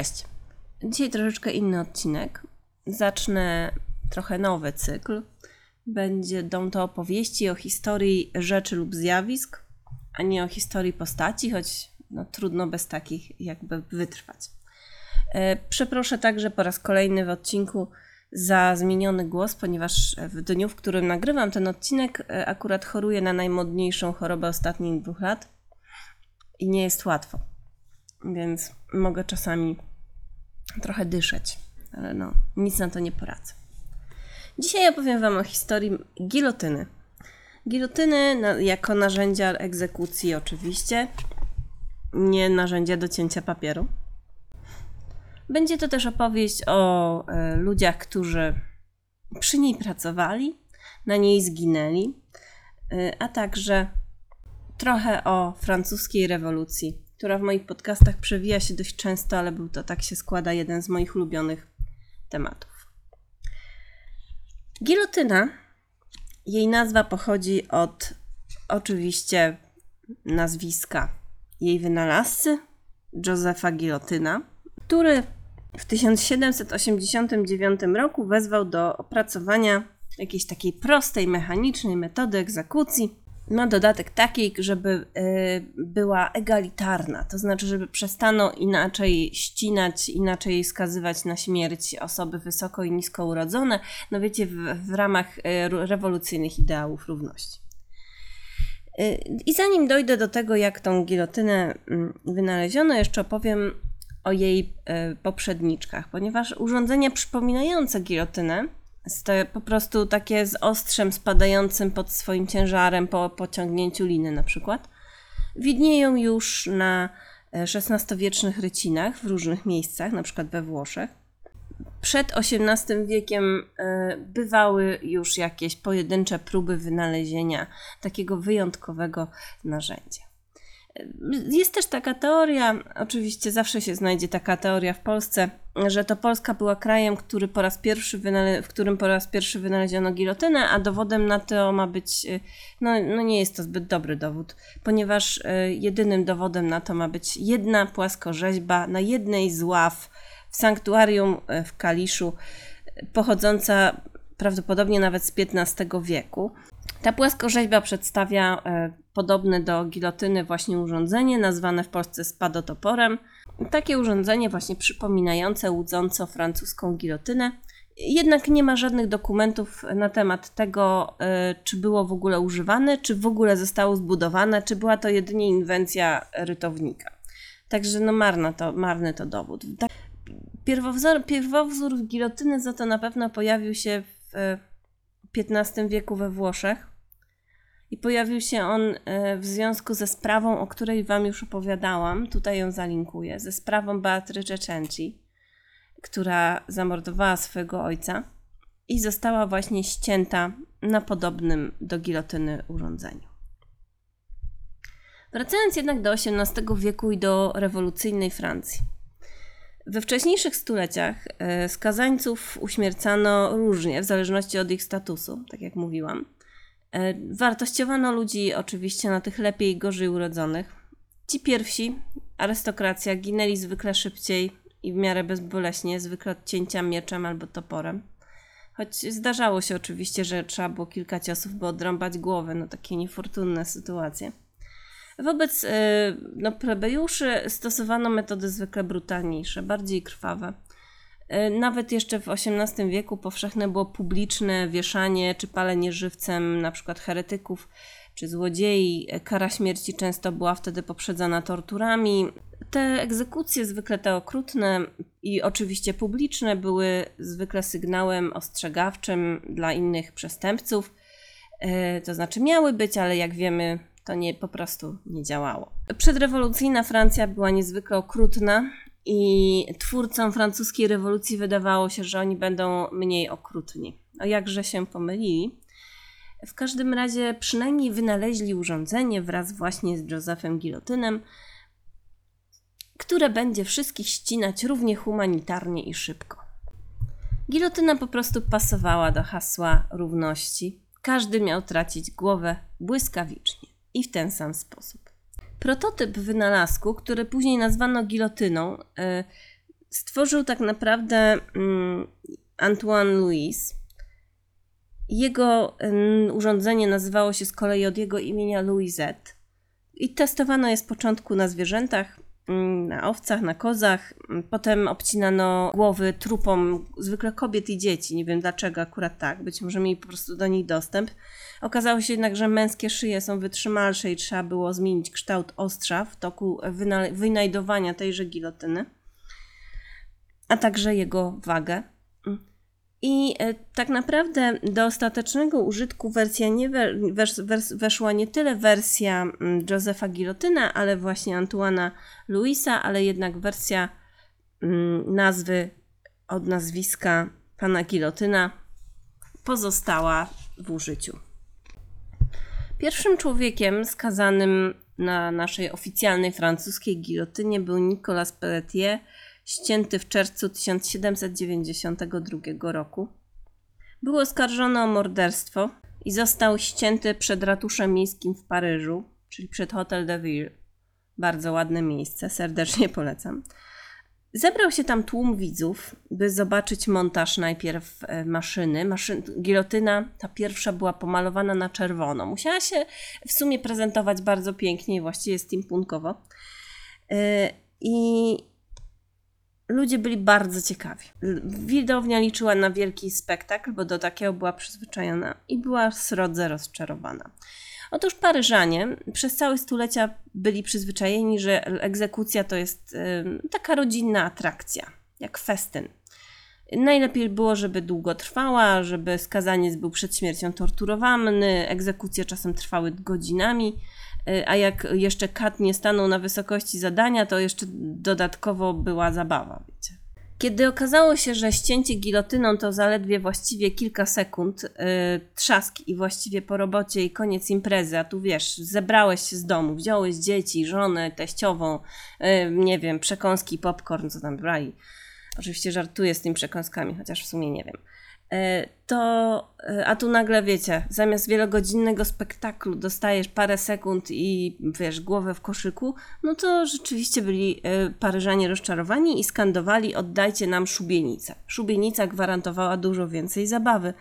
Cześć. Dzisiaj troszeczkę inny odcinek. Zacznę trochę nowy cykl. Będą to opowieści o historii rzeczy lub zjawisk, a nie o historii postaci, choć no, trudno bez takich jakby wytrwać. E, przeproszę także po raz kolejny w odcinku za zmieniony głos, ponieważ w dniu, w którym nagrywam ten odcinek, e, akurat choruję na najmodniejszą chorobę ostatnich dwóch lat i nie jest łatwo. Więc mogę czasami trochę dyszeć, ale no, nic na to nie poradzę. Dzisiaj opowiem Wam o historii gilotyny. Gilotyny jako narzędzia egzekucji, oczywiście, nie narzędzia do cięcia papieru. Będzie to też opowieść o e, ludziach, którzy przy niej pracowali, na niej zginęli, e, a także trochę o francuskiej rewolucji, która w moich podcastach przewija się dość często, ale był to, tak się składa, jeden z moich ulubionych tematów. Gilotyna, jej nazwa pochodzi od oczywiście nazwiska jej wynalazcy, Józefa Gilotyna, który w 1789 roku wezwał do opracowania jakiejś takiej prostej, mechanicznej metody egzekucji, na dodatek takiej, żeby y, była egalitarna, to znaczy, żeby przestano inaczej ścinać, inaczej skazywać na śmierć osoby wysoko i nisko urodzone, no wiecie, w, w ramach y, rewolucyjnych ideałów równości. Y, I zanim dojdę do tego, jak tą gilotynę mm, wynaleziono, jeszcze opowiem o jej poprzedniczkach, ponieważ urządzenia przypominające gilotynę po prostu takie z ostrzem spadającym pod swoim ciężarem po pociągnięciu liny na przykład. Widnieją już na XVI-wiecznych e, rycinach w różnych miejscach, na przykład we Włoszech. Przed XVIII wiekiem e, bywały już jakieś pojedyncze próby wynalezienia takiego wyjątkowego narzędzia. Jest też taka teoria, oczywiście zawsze się znajdzie taka teoria w Polsce, że to Polska była krajem, który po raz pierwszy w którym po raz pierwszy wynaleziono gilotynę, a dowodem na to ma być, no, no nie jest to zbyt dobry dowód, ponieważ e, jedynym dowodem na to ma być jedna płaskorzeźba na jednej z ław w sanktuarium e, w Kaliszu, pochodząca prawdopodobnie nawet z XV wieku. Ta płaskorzeźba przedstawia e, podobne do gilotyny właśnie urządzenie, nazwane w Polsce spadotoporem. Takie urządzenie właśnie przypominające łudząco francuską gilotynę. Jednak nie ma żadnych dokumentów na temat tego, e, czy było w ogóle używane, czy w ogóle zostało zbudowane, czy była to jedynie inwencja rytownika. Także no marna to, marny to dowód. Pierwowzór, pierwowzór gilotyny za to na pewno pojawił się w XV wieku we Włoszech i pojawił się on e, w związku ze sprawą, o której Wam już opowiadałam. Tutaj ją zalinkuję. Ze sprawą Beatrice Cenci, która zamordowała swojego ojca i została właśnie ścięta na podobnym do gilotyny urządzeniu. Wracając jednak do XVIII wieku i do rewolucyjnej Francji. We wcześniejszych stuleciach e, skazańców uśmiercano różnie, w zależności od ich statusu, tak jak mówiłam. E, wartościowano ludzi oczywiście na tych lepiej i gorzej urodzonych. Ci pierwsi, arystokracja, ginęli zwykle szybciej i w miarę bezboleśnie, zwykle od cięcia mieczem albo toporem. Choć zdarzało się oczywiście, że trzeba było kilka ciosów, by odrąbać głowę, no takie niefortunne sytuacje. Wobec e, no, plebejuszy stosowano metody zwykle brutalniejsze, bardziej krwawe. E, nawet jeszcze w XVIII wieku powszechne było publiczne wieszanie czy palenie żywcem na przykład heretyków czy złodziei. E, kara śmierci często była wtedy poprzedzana torturami. Te egzekucje, zwykle te okrutne i oczywiście publiczne, były zwykle sygnałem ostrzegawczym dla innych przestępców. E, to znaczy miały być, ale jak wiemy, to nie, po prostu nie działało. Przedrewolucyjna Francja była niezwykle okrutna i twórcom francuskiej rewolucji wydawało się, że oni będą mniej okrutni. O jakże się pomylili. W każdym razie przynajmniej wynaleźli urządzenie wraz właśnie z Josephem Gilotynem, które będzie wszystkich ścinać równie humanitarnie i szybko. Gilotyna po prostu pasowała do hasła równości. Każdy miał tracić głowę błyskawicznie i w ten sam sposób. Prototyp wynalazku, który później nazwano gilotyną, e, stworzył tak naprawdę mm, Antoine Louis. Jego mm, urządzenie nazywało się z kolei od jego imienia Louisette i testowano je z początku na zwierzętach, mm, na owcach, na kozach. Potem obcinano głowy trupom zwykle kobiet i dzieci. Nie wiem dlaczego akurat tak. Być może mieli po prostu do nich dostęp. Okazało się jednak, że męskie szyje są wytrzymalsze i trzeba było zmienić kształt ostrza w toku wynajdowania tejże gilotyny, a także jego wagę. I e, tak naprawdę do ostatecznego użytku wersja nie wers, wers, weszła nie tyle wersja mm, Josepha Gilotyna, ale właśnie Antuana Luisa, ale jednak wersja mm, nazwy od nazwiska pana Gilotyna pozostała w użyciu. Pierwszym człowiekiem skazanym na naszej oficjalnej francuskiej gilotynie był Nicolas Pelletier, ścięty w czerwcu 1792 roku. Był oskarżony o morderstwo i został ścięty przed ratuszem miejskim w Paryżu, czyli przed Hotel de Ville. Bardzo ładne miejsce, serdecznie polecam. Zebrał się tam tłum widzów, by zobaczyć montaż najpierw e, maszyny. Maszyn, gilotyna, ta pierwsza była pomalowana na czerwono. Musiała się w sumie prezentować bardzo pięknie, właściwie steampunkowo. E, I ludzie byli bardzo ciekawi. Widownia liczyła na wielki spektakl, bo do takiego była przyzwyczajona i była srodze rozczarowana. Otóż Paryżanie przez całe stulecia byli przyzwyczajeni, że egzekucja to jest taka rodzinna atrakcja, jak festyn. Najlepiej było, żeby długo trwała, żeby skazaniec był przed śmiercią torturowany, egzekucje czasem trwały godzinami, y, a jak jeszcze kat nie stanął na wysokości zadania, to jeszcze dodatkowo była zabawa, wiecie. Kiedy okazało się, że ścięcie gilotyną to zaledwie właściwie kilka sekund, yy, trzask i właściwie po robocie i koniec imprezy, a tu wiesz, zebrałeś się z domu, wziąłeś dzieci, żonę, teściową, yy, nie wiem, przekąski, popcorn, co tam brali. Oczywiście żartuję z tymi przekąskami, chociaż w sumie nie wiem. E, to, e, a tu nagle wiecie, zamiast wielogodzinnego spektaklu dostajesz parę sekund i wiesz, głowę w koszyku, no to rzeczywiście byli e, Paryżanie rozczarowani i skandowali: oddajcie nam szubienicę. Szubienica gwarantowała dużo więcej zabawy.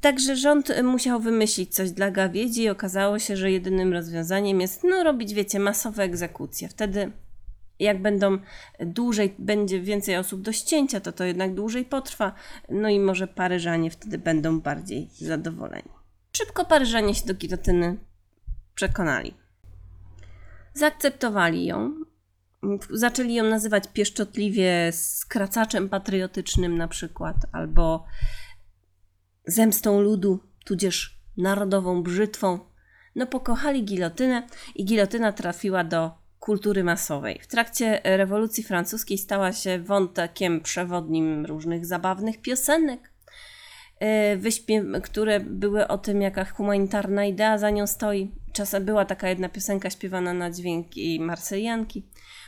Także rząd musiał wymyślić coś dla gawiedzi i okazało się, że jedynym rozwiązaniem jest no, robić, wiecie, masowe egzekucje. Wtedy jak będą dłużej, będzie więcej osób do ścięcia, to to jednak dłużej potrwa. No i może Paryżanie wtedy będą bardziej zadowoleni. Szybko Paryżanie się do gilotyny przekonali. Zaakceptowali ją. Zaczęli ją nazywać pieszczotliwie skracaczem patriotycznym na przykład, albo zemstą ludu, tudzież narodową brzytwą. No pokochali gilotynę i gilotyna trafiła do kultury masowej. W trakcie rewolucji francuskiej stała się wątkiem przewodnim różnych zabawnych piosenek, e, które były o tym, jaka humanitarna idea za nią stoi. Czasem była taka jedna piosenka śpiewana na dźwięki marselianki.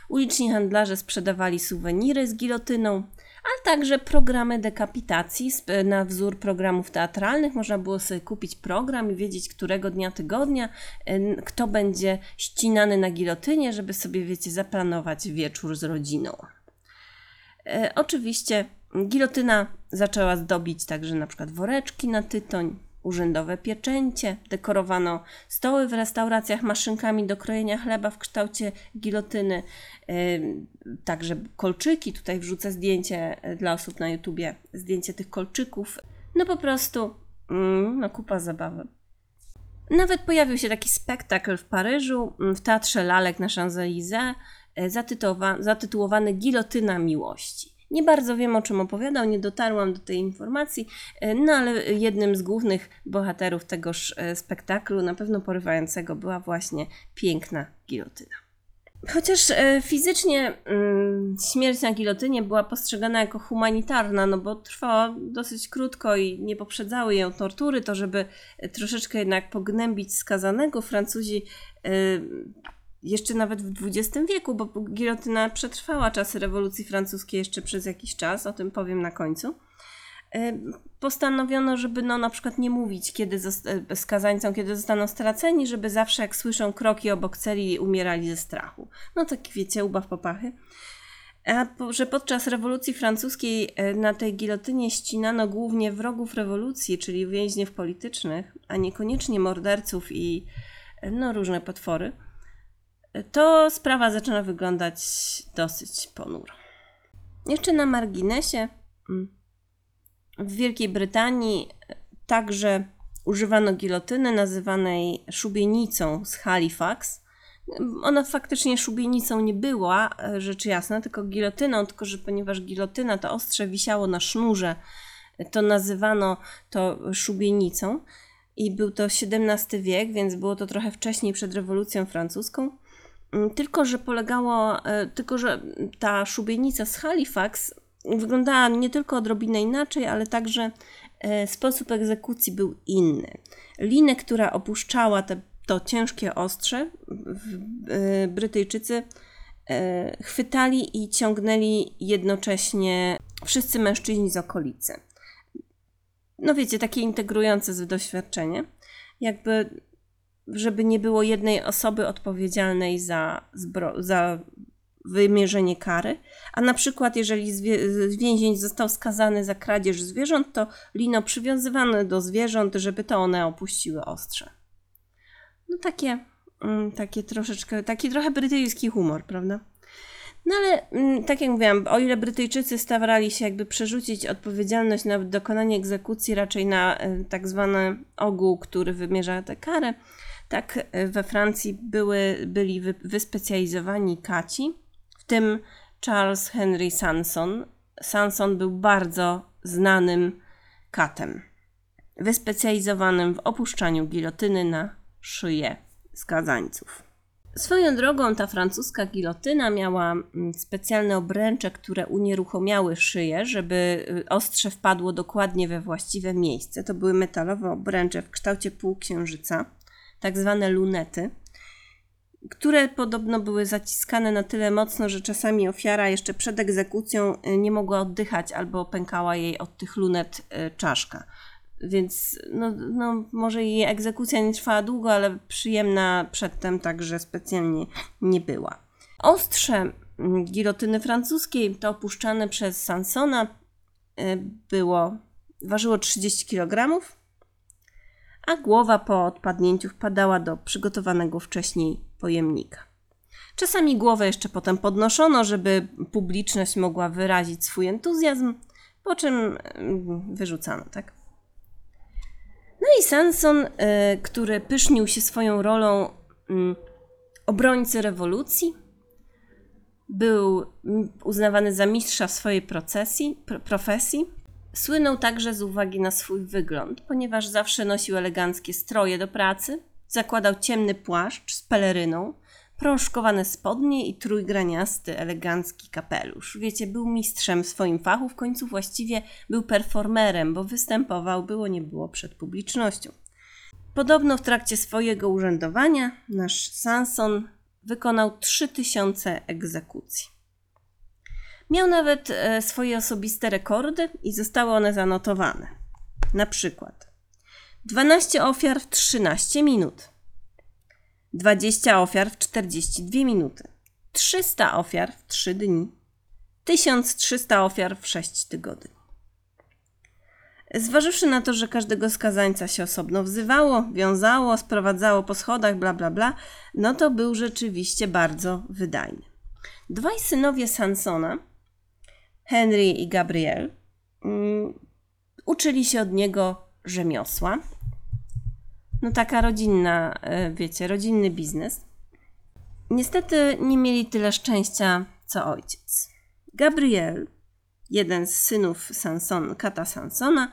Uliczni handlarze sprzedawali suweniry z gilotyną, ale także programy dekapitacji na wzór programów teatralnych. Można było sobie kupić program i wiedzieć, którego dnia tygodnia kto będzie ścinany na gilotynie, żeby sobie, wiecie, zaplanować wieczór z rodziną. E, oczywiście gilotyna zaczęła zdobić także na przykład woreczki na tytoń, urzędowe pieczęcie, dekorowano stoły w restauracjach maszynkami do krojenia chleba w kształcie gilotyny, także kolczyki, tutaj wrzucę zdjęcie e, dla osób na YouTubie, zdjęcie tych kolczyków, no po prostu mm, no kupa zabawy. Nawet pojawił się taki spektakl w Paryżu, mm, w Teatrze Lalek na Champs-Élysées, e, zatytułowany Gilotyna Miłości. Nie bardzo wiem, o czym opowiadał, nie dotarłam do tej informacji, e, no ale jednym z głównych bohaterów tegoż e, spektaklu, na pewno porywającego, była właśnie piękna gilotyna. Chociaż e, fizycznie mm, śmierć na gilotynie była postrzegana jako humanitarna, no bo trwała dosyć krótko i nie poprzedzały ją tortury, to żeby troszeczkę jednak pognębić skazanego, Francuzi jeszcze nawet w XX wieku, bo gilotyna przetrwała czasy rewolucji francuskiej jeszcze przez jakiś czas, o tym powiem na końcu. Postanowiono, żeby no, na przykład nie mówić kiedy e, skazańcom, kiedy zostaną straceni, żeby zawsze jak słyszą kroki obok celi umierali ze strachu. No taki wiecie, ubaw popachy. A że podczas rewolucji francuskiej e, na tej gilotynie ścinano głównie wrogów rewolucji, czyli więźniów politycznych, a niekoniecznie morderców i e, no, różne potwory, to sprawa zaczyna wyglądać dosyć ponuro. Jeszcze na marginesie, mm, w Wielkiej Brytanii także używano gilotyny nazywanej szubienicą z Halifax. Ona faktycznie szubienicą nie była, e, rzecz jasna, tylko gilotyną, tylko że ponieważ gilotyna to ostrze wisiało na sznurze, to nazywano to szubienicą i był to XVII wiek, więc było to trochę wcześniej przed rewolucją francuską. Mm, tylko, że polegało, e, tylko, że ta szubienica z Halifax wyglądała nie tylko odrobinę inaczej, ale także e, sposób egzekucji był inny. Linę, która opuszczała te, to ciężkie ostrze, e, Brytyjczycy chwytali i ciągnęli jednocześnie wszyscy mężczyźni z okolicy. No wiecie, takie integrujące doświadczenie. Jakby żeby nie było jednej osoby odpowiedzialnej za, za wymierzenie kary, a na przykład jeżeli więzień został skazany za kradzież zwierząt, to lino przywiązywano do zwierząt, żeby to one opuściły ostrze. No takie, mm, takie troszeczkę, taki trochę brytyjski humor, prawda? No ale mm, tak jak mówiłam, o ile Brytyjczycy starali się jakby przerzucić odpowiedzialność na dokonanie egzekucji raczej na e, tak zwany ogół, który wymierza tę karę, tak e, we Francji były, byli wy, wyspecjalizowani kaci, w tym Charles Henry Sanson. Sanson był bardzo znanym katem, wyspecjalizowanym w opuszczaniu gilotyny na szyję skazańców. Swoją drogą ta francuska gilotyna miała mm, specjalne obręcze, które unieruchomiały szyję, żeby y, ostrze wpadło dokładnie we właściwe miejsce. To były metalowe obręcze w kształcie półksiężyca tak zwane lunety, które podobno były zaciskane na tyle mocno, że czasami ofiara jeszcze przed egzekucją y, nie mogła oddychać albo pękała jej od tych lunet y, czaszka. Więc no, no, może jej egzekucja nie trwała długo, ale przyjemna przedtem także specjalnie nie była. Ostrze mm, gilotyny francuskiej, to opuszczane przez Sansona, y, było, ważyło 30 kg a głowa po odpadnięciu wpadała do przygotowanego wcześniej pojemnika. Czasami głowę jeszcze potem podnoszono, żeby publiczność mogła wyrazić swój entuzjazm, po czym mm, wyrzucano, tak? No i Sanson, y, który pysznił się swoją rolą mm, obrońcy rewolucji, był mm, uznawany za mistrza w swojej procesji, profesji, Słynął także z uwagi na swój wygląd, ponieważ zawsze nosił eleganckie stroje do pracy, zakładał ciemny płaszcz z peleryną, prążkowane spodnie i trójgraniasty, elegancki kapelusz. Wiecie, był mistrzem w swoim fachu, w końcu właściwie był performerem, bo występował było nie było przed publicznością. Podobno w trakcie swojego urzędowania nasz Sanson wykonał 3000 egzekucji. Miał nawet e, swoje osobiste rekordy i zostały one zanotowane. Na przykład 12 ofiar w 13 minut, 20 ofiar w 42 minuty, 300 ofiar w 3 dni, 1300 ofiar w 6 tygodni. Zważywszy na to, że każdego skazańca się osobno wzywało, wiązało, sprowadzało po schodach, bla bla bla, no to był rzeczywiście bardzo wydajny. Dwaj synowie Sansona, Henry i Gabriel um, uczyli się od niego rzemiosła. No taka rodzinna, e, wiecie, rodzinny biznes. Niestety nie mieli tyle szczęścia co ojciec. Gabriel, jeden z synów Sanson, Kata Sansona,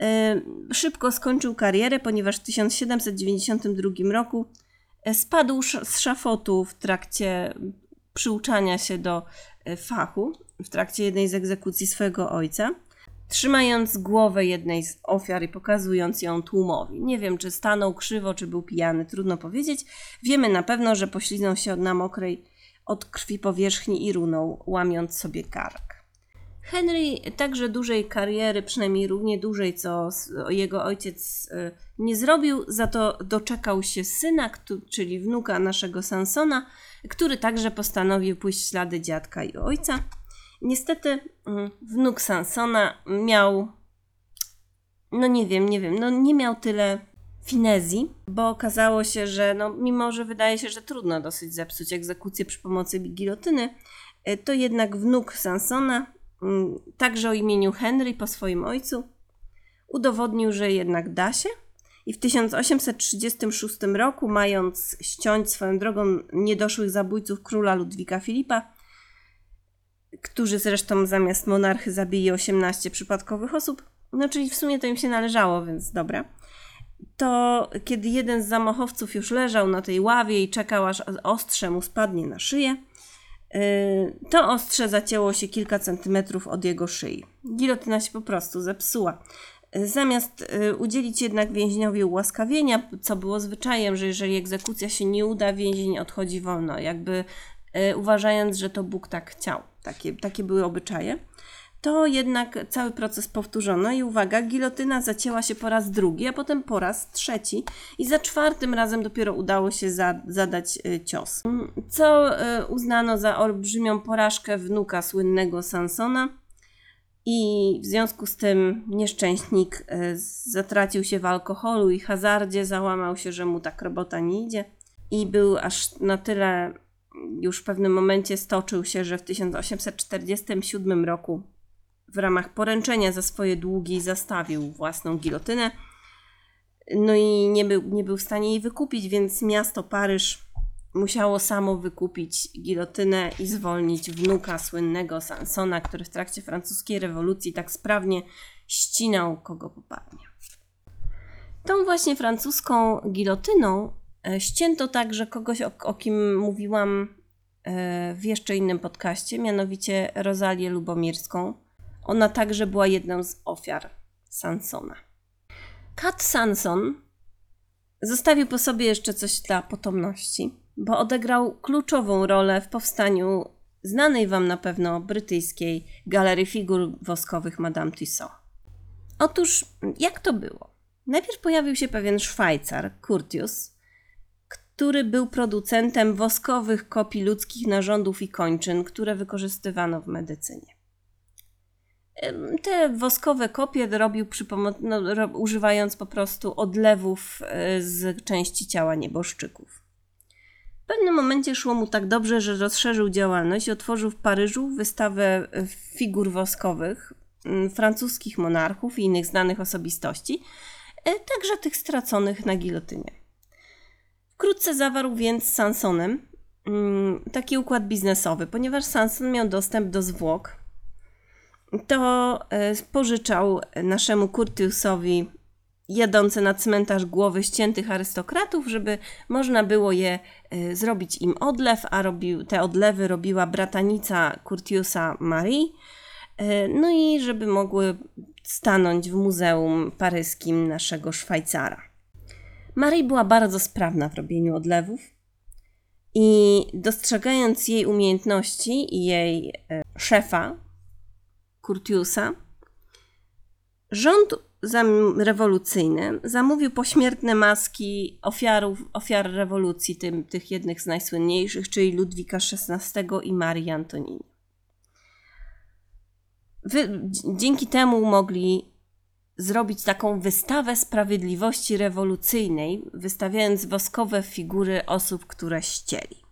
e, szybko skończył karierę, ponieważ w 1792 roku e, spadł z szafotu w trakcie przyuczania się do fachu w trakcie jednej z egzekucji swojego ojca, trzymając głowę jednej z ofiar i pokazując ją tłumowi. Nie wiem, czy stanął krzywo, czy był pijany, trudno powiedzieć. Wiemy na pewno, że pośliznął się na mokrej od krwi powierzchni i runął, łamiąc sobie kark. Henry także dużej kariery, przynajmniej równie dużej, co jego ojciec y, nie zrobił, za to doczekał się syna, czyli wnuka naszego Sansona, który także postanowił pójść ślady dziadka i ojca Niestety mm, wnuk Sansona miał, no nie wiem, nie wiem, no nie miał tyle finezji, bo okazało się, że no, mimo, że wydaje się, że trudno dosyć zepsuć egzekucję przy pomocy gilotyny, y, to jednak wnuk Sansona, mm, także o imieniu Henry po swoim ojcu, udowodnił, że jednak da się. I w 1836 roku, mając ściąć swoją drogą niedoszłych zabójców króla Ludwika Filipa, którzy zresztą zamiast monarchy zabili 18 przypadkowych osób, no czyli w sumie to im się należało, więc dobra. To kiedy jeden z zamachowców już leżał na tej ławie i czekał, aż ostrze mu spadnie na szyję, yy, to ostrze zacięło się kilka centymetrów od jego szyi. Gilotyna się po prostu zepsuła. Zamiast yy, udzielić jednak więźniowi ułaskawienia, co było zwyczajem, że jeżeli egzekucja się nie uda, więzień odchodzi wolno, jakby yy, uważając, że to Bóg tak chciał. Takie, takie były obyczaje to jednak cały proces powtórzono i uwaga, gilotyna zacięła się po raz drugi, a potem po raz trzeci i za czwartym razem dopiero udało się za, zadać y, cios. Co y, uznano za olbrzymią porażkę wnuka słynnego Sansona i w związku z tym nieszczęśnik y, zatracił się w alkoholu i hazardzie, załamał się, że mu tak robota nie idzie i był aż na tyle już w pewnym momencie stoczył się, że w 1847 roku w ramach poręczenia za swoje długi zastawił własną gilotynę. No i nie był, nie był w stanie jej wykupić, więc miasto Paryż musiało samo wykupić gilotynę i zwolnić wnuka słynnego Sansona, który w trakcie francuskiej rewolucji tak sprawnie ścinał kogo popadnie. Tą właśnie francuską gilotyną ścięto także kogoś, o, o kim mówiłam e, w jeszcze innym podcaście, mianowicie Rozalię Lubomirską, ona także była jedną z ofiar Sansona. Kat Sanson zostawił po sobie jeszcze coś dla potomności, bo odegrał kluczową rolę w powstaniu znanej Wam na pewno brytyjskiej galerii figur woskowych Madame Tussaud. Otóż, jak to było? Najpierw pojawił się pewien Szwajcar, Curtius, który był producentem woskowych kopii ludzkich narządów i kończyn, które wykorzystywano w medycynie. Te woskowe kopie robił no, używając po prostu odlewów e, z części ciała nieboszczyków. W pewnym momencie szło mu tak dobrze, że rozszerzył działalność i otworzył w Paryżu wystawę e, figur woskowych francuskich monarchów i innych znanych osobistości, e, także tych straconych na gilotynie. Wkrótce zawarł więc z Sansonem taki układ biznesowy, ponieważ Sanson miał dostęp do zwłok to e, pożyczał naszemu Curtiusowi jadące na cmentarz głowy ściętych arystokratów, żeby można było je e, zrobić im odlew, a robił, te odlewy robiła bratanica Curtiusa Marie, e, no i żeby mogły stanąć w muzeum paryskim naszego Szwajcara. Marie była bardzo sprawna w robieniu odlewów i dostrzegając jej umiejętności i jej szefa, Curtiusa, rząd rewolucyjny zamówił pośmiertne maski ofiarów, ofiar rewolucji, tym, tych jednych z najsłynniejszych, czyli Ludwika XVI i Marii Antonini. Wy, dzięki temu mogli zrobić taką wystawę sprawiedliwości rewolucyjnej, wystawiając woskowe figury osób, które ścieli.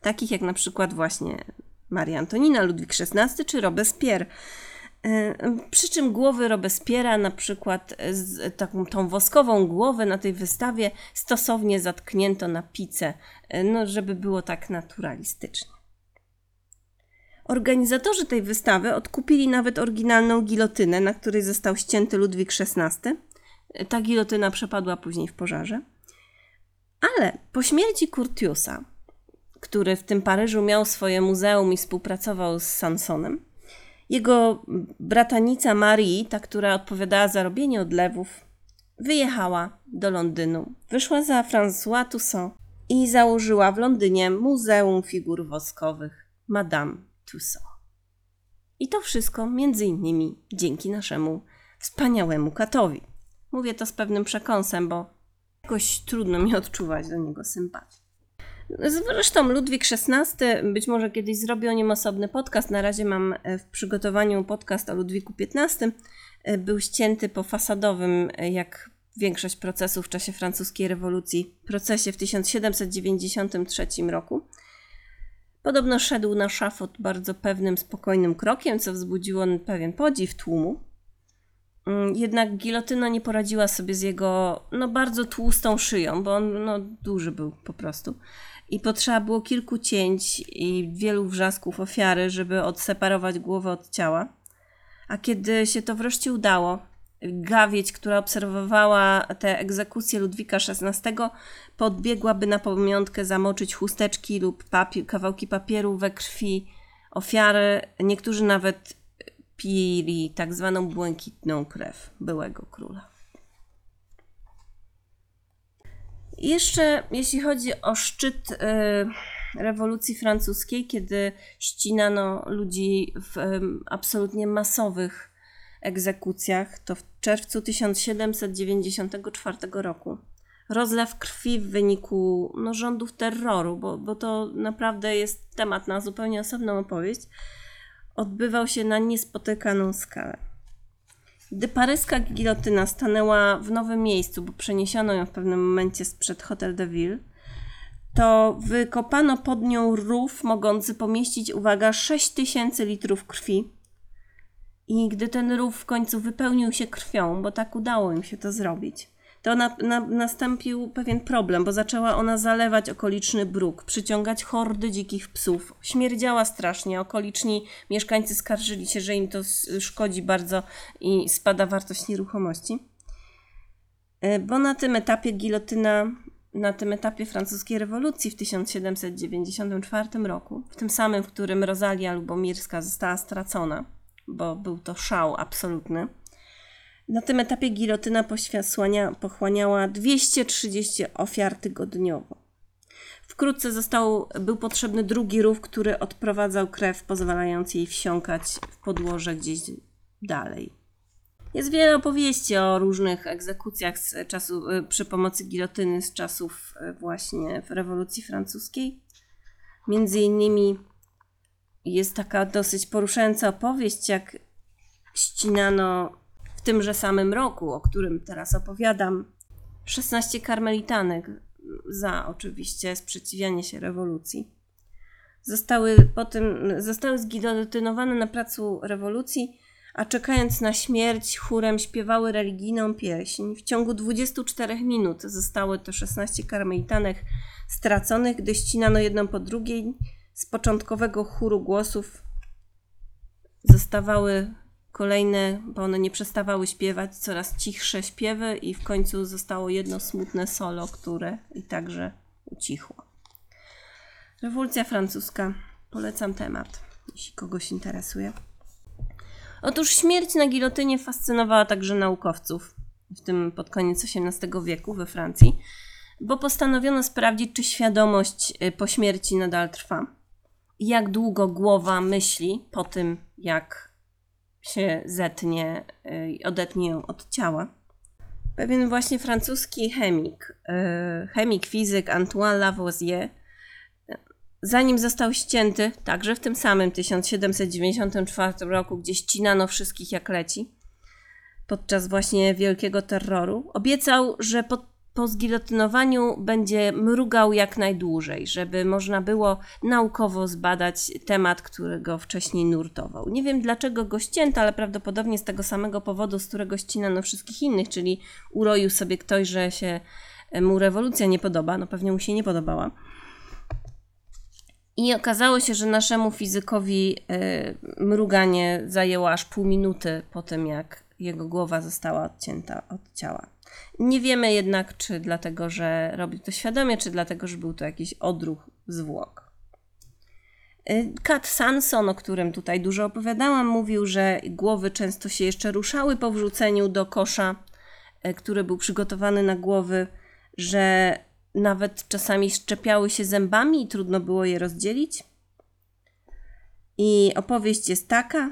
Takich jak na przykład właśnie Maria Antonina, Ludwik XVI czy Robespierre. E, przy czym głowy Robespiera, na przykład z taką tą woskową głowę na tej wystawie stosownie zatknięto na pice, e, no żeby było tak naturalistycznie. Organizatorzy tej wystawy odkupili nawet oryginalną gilotynę, na której został ścięty Ludwik XVI. Ta gilotyna przepadła później w pożarze. Ale po śmierci Curtiusa który w tym Paryżu miał swoje muzeum i współpracował z Sansonem. Jego bratanica Marie, ta, która odpowiadała za robienie odlewów, wyjechała do Londynu. Wyszła za François Toussaint i założyła w Londynie Muzeum Figur Woskowych Madame I to wszystko między innymi dzięki naszemu wspaniałemu katowi. Mówię to z pewnym przekąsem, bo jakoś trudno mi odczuwać do niego sympatię. Zresztą Ludwik XVI, być może kiedyś zrobię o nim osobny podcast. Na razie mam w przygotowaniu podcast o Ludwiku XV. Był ścięty po fasadowym, jak większość procesów w czasie francuskiej rewolucji, procesie w 1793 roku. Podobno szedł na szafot bardzo pewnym, spokojnym krokiem, co wzbudziło pewien podziw tłumu. Mm, jednak gilotyna nie poradziła sobie z jego no, bardzo tłustą szyją, bo on no, duży był po prostu. I potrzeba było kilku cięć i wielu wrzasków ofiary, żeby odseparować głowę od ciała. A kiedy się to wreszcie udało, Gawieć, która obserwowała te egzekucje Ludwika XVI, podbiegłaby na pamiątkę zamoczyć chusteczki lub kawałki papieru we krwi ofiary. Niektórzy nawet pili tak zwaną błękitną krew byłego króla. Jeszcze jeśli chodzi o szczyt y, rewolucji francuskiej, kiedy ścinano ludzi w y, absolutnie masowych egzekucjach, to w czerwcu 1794 roku rozlew krwi w wyniku no, rządów terroru, bo, bo to naprawdę jest temat na zupełnie osobną opowieść, odbywał się na niespotykaną skalę. Gdy paryska gilotyna stanęła w nowym miejscu, bo przeniesiono ją w pewnym momencie sprzed Hotel de Ville, to wykopano pod nią rów mogący pomieścić, uwaga, 6000 litrów krwi, i gdy ten rów w końcu wypełnił się krwią, bo tak udało im się to zrobić, to na, na, nastąpił pewien problem, bo zaczęła ona zalewać okoliczny bruk, przyciągać hordy dzikich psów. Śmierdziała strasznie, okoliczni mieszkańcy skarżyli się, że im to szkodzi bardzo i spada wartość nieruchomości. E, bo na tym etapie gilotyna, na tym etapie francuskiej rewolucji w 1794 roku, w tym samym, w którym Rosalia Lubomirska została stracona, bo był to szał absolutny. Na tym etapie gilotyna pochłaniała 230 ofiar tygodniowo. Wkrótce został, był potrzebny drugi rów, który odprowadzał krew, pozwalając jej wsiąkać w podłoże gdzieś dalej. Jest wiele opowieści o różnych egzekucjach z czasu, y, przy pomocy gilotyny z czasów y, właśnie rewolucji francuskiej. Między innymi jest taka dosyć poruszająca opowieść, jak ścinano w tymże samym roku, o którym teraz opowiadam, 16 karmelitanek za oczywiście sprzeciwianie się rewolucji. Zostały potem zostały zgilotynowane na placu rewolucji, a czekając na śmierć chórem śpiewały religijną pieśń. W ciągu 24 minut zostały to 16 karmelitanek straconych, gdy ścinano jedną po drugiej z początkowego chóru głosów zostawały kolejne, bo one nie przestawały śpiewać, coraz cichsze śpiewy i w końcu zostało jedno smutne solo, które i także ucichło. Rewolucja francuska. Polecam temat, jeśli kogoś interesuje. Otóż śmierć na gilotynie fascynowała także naukowców, w tym pod koniec XVIII wieku we Francji, bo postanowiono sprawdzić, czy świadomość y, po śmierci nadal trwa jak długo głowa myśli po tym, jak się zetnie i y, odetnie ją od ciała. Pewien właśnie francuski chemik, y, chemik, fizyk Antoine Lavoisier, zanim został ścięty, także w tym samym 1794 roku, gdzie ścinano wszystkich jak leci, podczas właśnie wielkiego terroru, obiecał, że pod po zgilotynowaniu będzie mrugał jak najdłużej, żeby można było naukowo zbadać temat, który go wcześniej nurtował. Nie wiem dlaczego go ścięto, ale prawdopodobnie z tego samego powodu, z którego ścinano wszystkich innych, czyli uroił sobie ktoś, że się mu rewolucja nie podoba. No pewnie mu się nie podobała. I okazało się, że naszemu fizykowi y, mruganie zajęło aż pół minuty po tym, jak jego głowa została odcięta od ciała. Nie wiemy jednak, czy dlatego, że robił to świadomie, czy dlatego, że był to jakiś odruch zwłok. Kat y, Sanson, o którym tutaj dużo opowiadałam, mówił, że głowy często się jeszcze ruszały po wrzuceniu do kosza, y, który był przygotowany na głowy, że nawet czasami szczepiały się zębami i trudno było je rozdzielić. I opowieść jest taka.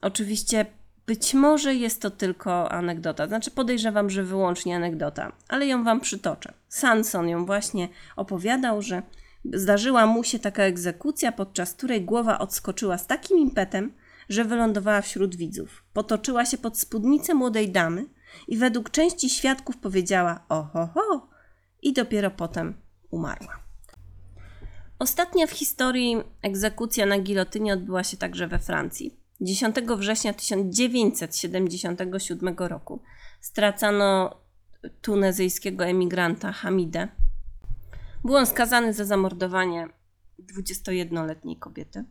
Oczywiście być może jest to tylko anegdota, znaczy podejrzewam, że wyłącznie anegdota, ale ją wam przytoczę. Sanson ją właśnie opowiadał, że zdarzyła mu się taka egzekucja, podczas której głowa odskoczyła z takim impetem, że wylądowała wśród widzów. Potoczyła się pod spódnicę młodej damy i według części świadków powiedziała oho ho i dopiero potem umarła. Ostatnia w historii egzekucja na gilotynie odbyła się także we Francji. 10 września 1977 roku stracano tunezyjskiego emigranta Hamidę. Był on skazany za zamordowanie 21-letniej kobiety.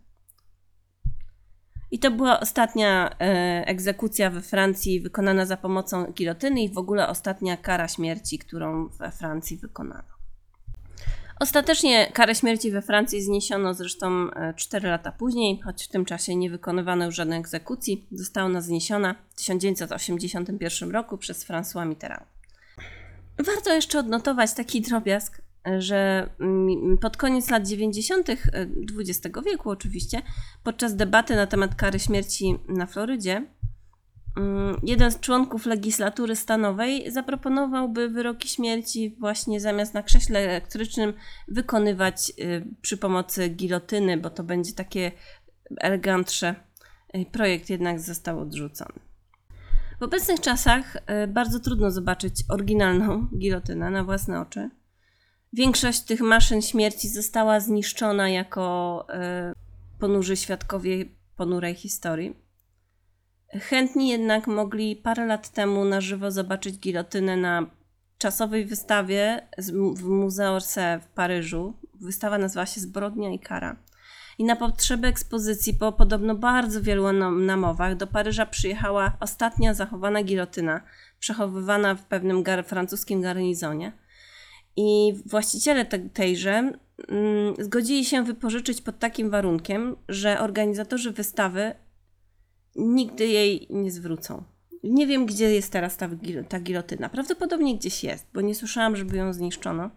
I to była ostatnia e, egzekucja we Francji wykonana za pomocą gilotyny i w ogóle ostatnia kara śmierci, którą we Francji wykonano. Ostatecznie karę śmierci we Francji zniesiono zresztą 4 e, lata później, choć w tym czasie nie wykonywano już żadnej egzekucji. Została ona zniesiona w 1981 roku przez François Mitterrand. Warto jeszcze odnotować taki drobiazg, że mm, pod koniec lat 90. XX e, wieku, oczywiście, podczas debaty na temat kary śmierci na Florydzie, jeden z członków legislatury stanowej zaproponował, by wyroki śmierci właśnie zamiast na krześle elektrycznym wykonywać y, przy pomocy gilotyny, bo to będzie takie elegantsze. Projekt jednak został odrzucony. W obecnych czasach y, bardzo trudno zobaczyć oryginalną gilotynę na własne oczy. Większość tych maszyn śmierci została zniszczona jako ponurzy świadkowie ponurej historii. Chętni jednak mogli parę lat temu na żywo zobaczyć gilotynę na czasowej wystawie w Muzeum Orsay w Paryżu. Wystawa nazywała się Zbrodnia i Kara. I na potrzeby ekspozycji, po podobno bardzo wielu namowach, do Paryża przyjechała ostatnia zachowana gilotyna, przechowywana w pewnym gar francuskim garnizonie. I właściciele te, tejże mm, zgodzili się wypożyczyć pod takim warunkiem, że organizatorzy wystawy nigdy jej nie zwrócą. Nie wiem, gdzie jest teraz ta, ta gilotyna. Prawdopodobnie gdzieś jest, bo nie słyszałam, żeby ją zniszczono.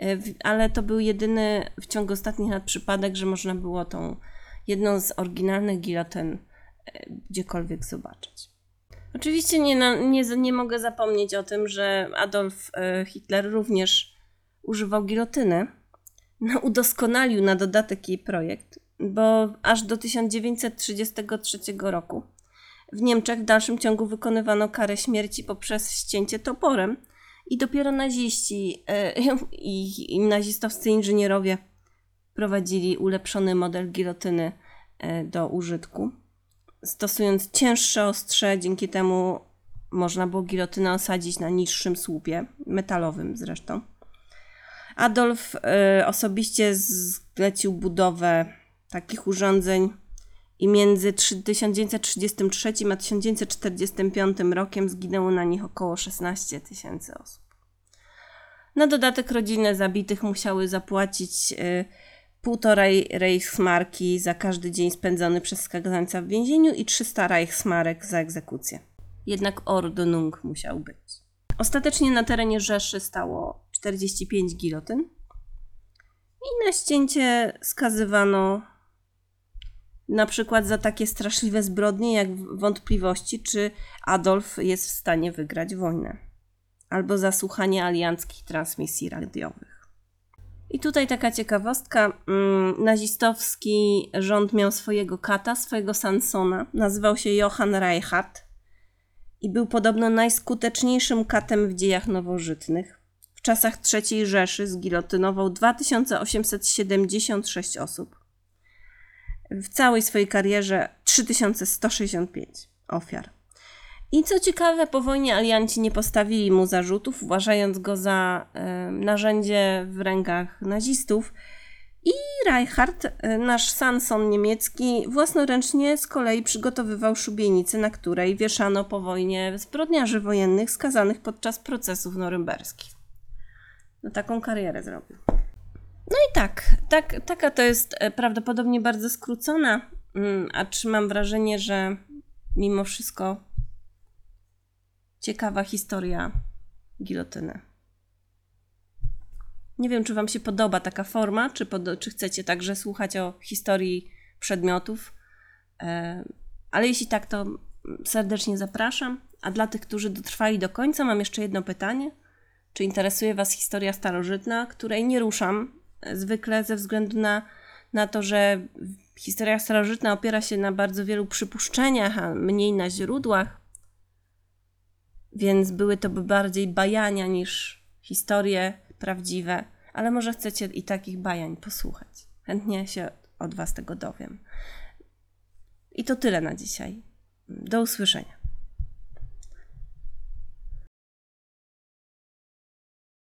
E, ale to był jedyny w ciągu ostatnich lat przypadek, że można było tą jedną z oryginalnych gilotyn e, gdziekolwiek zobaczyć. Oczywiście nie, nie, nie mogę zapomnieć o tym, że Adolf e, Hitler również używał gilotyny. No, udoskonalił na dodatek jej projekt, bo aż do 1933 roku w Niemczech w dalszym ciągu wykonywano karę śmierci poprzez ścięcie toporem i dopiero naziści e, i, nazistowscy inżynierowie prowadzili ulepszony model gilotyny do użytku stosując cięższe ostrze, dzięki temu można było gilotynę osadzić na niższym słupie, metalowym zresztą. Adolf y, osobiście zlecił budowę takich urządzeń i między 1933 a 1945 rokiem zginęło na nich około 16 tysięcy osób. Na dodatek rodziny zabitych musiały zapłacić y, półtorej Reichsmarki za każdy dzień spędzony przez skazańca w więzieniu i 300 Reichsmarek za egzekucję. Jednak Ordnung musiał być. Ostatecznie na terenie Rzeszy stało 45 gilotyn i na ścięcie skazywano na przykład za takie straszliwe zbrodnie jak wątpliwości, czy Adolf jest w stanie wygrać wojnę, albo za słuchanie alianckich transmisji radiowych. I tutaj taka ciekawostka. Mm, nazistowski rząd miał swojego kata, swojego Sansona. Nazywał się Johann Reichardt i był podobno najskuteczniejszym katem w dziejach nowożytnych. W czasach III Rzeszy zgilotynował 2876 osób. W całej swojej karierze 3165 ofiar. I co ciekawe, po wojnie alianci nie postawili mu zarzutów, uważając go za narzędzie w rękach nazistów. I Reichardt, y, nasz Sanson niemiecki, własnoręcznie z kolei przygotowywał szubienicę, na której wieszano po wojnie zbrodniarzy wojennych skazanych podczas procesów norymberskich. No taką karierę zrobił. No i tak, tak taka to jest e, prawdopodobnie bardzo skrócona, mm, a czy mam wrażenie, że mimo wszystko ciekawa historia gilotyny. Nie wiem, czy Wam się podoba taka forma, czy, pod, czy chcecie także słuchać o historii przedmiotów, e, ale jeśli tak, to serdecznie zapraszam. A dla tych, którzy dotrwali do końca, mam jeszcze jedno pytanie. Czy interesuje Was historia starożytna, której nie ruszam zwykle ze względu na, na to, że historia starożytna opiera się na bardzo wielu przypuszczeniach, a mniej na źródłach. Więc były to by bardziej bajania niż historie prawdziwe, ale może chcecie i takich bajań posłuchać. Chętnie się od Was tego dowiem. I to tyle na dzisiaj. Do usłyszenia.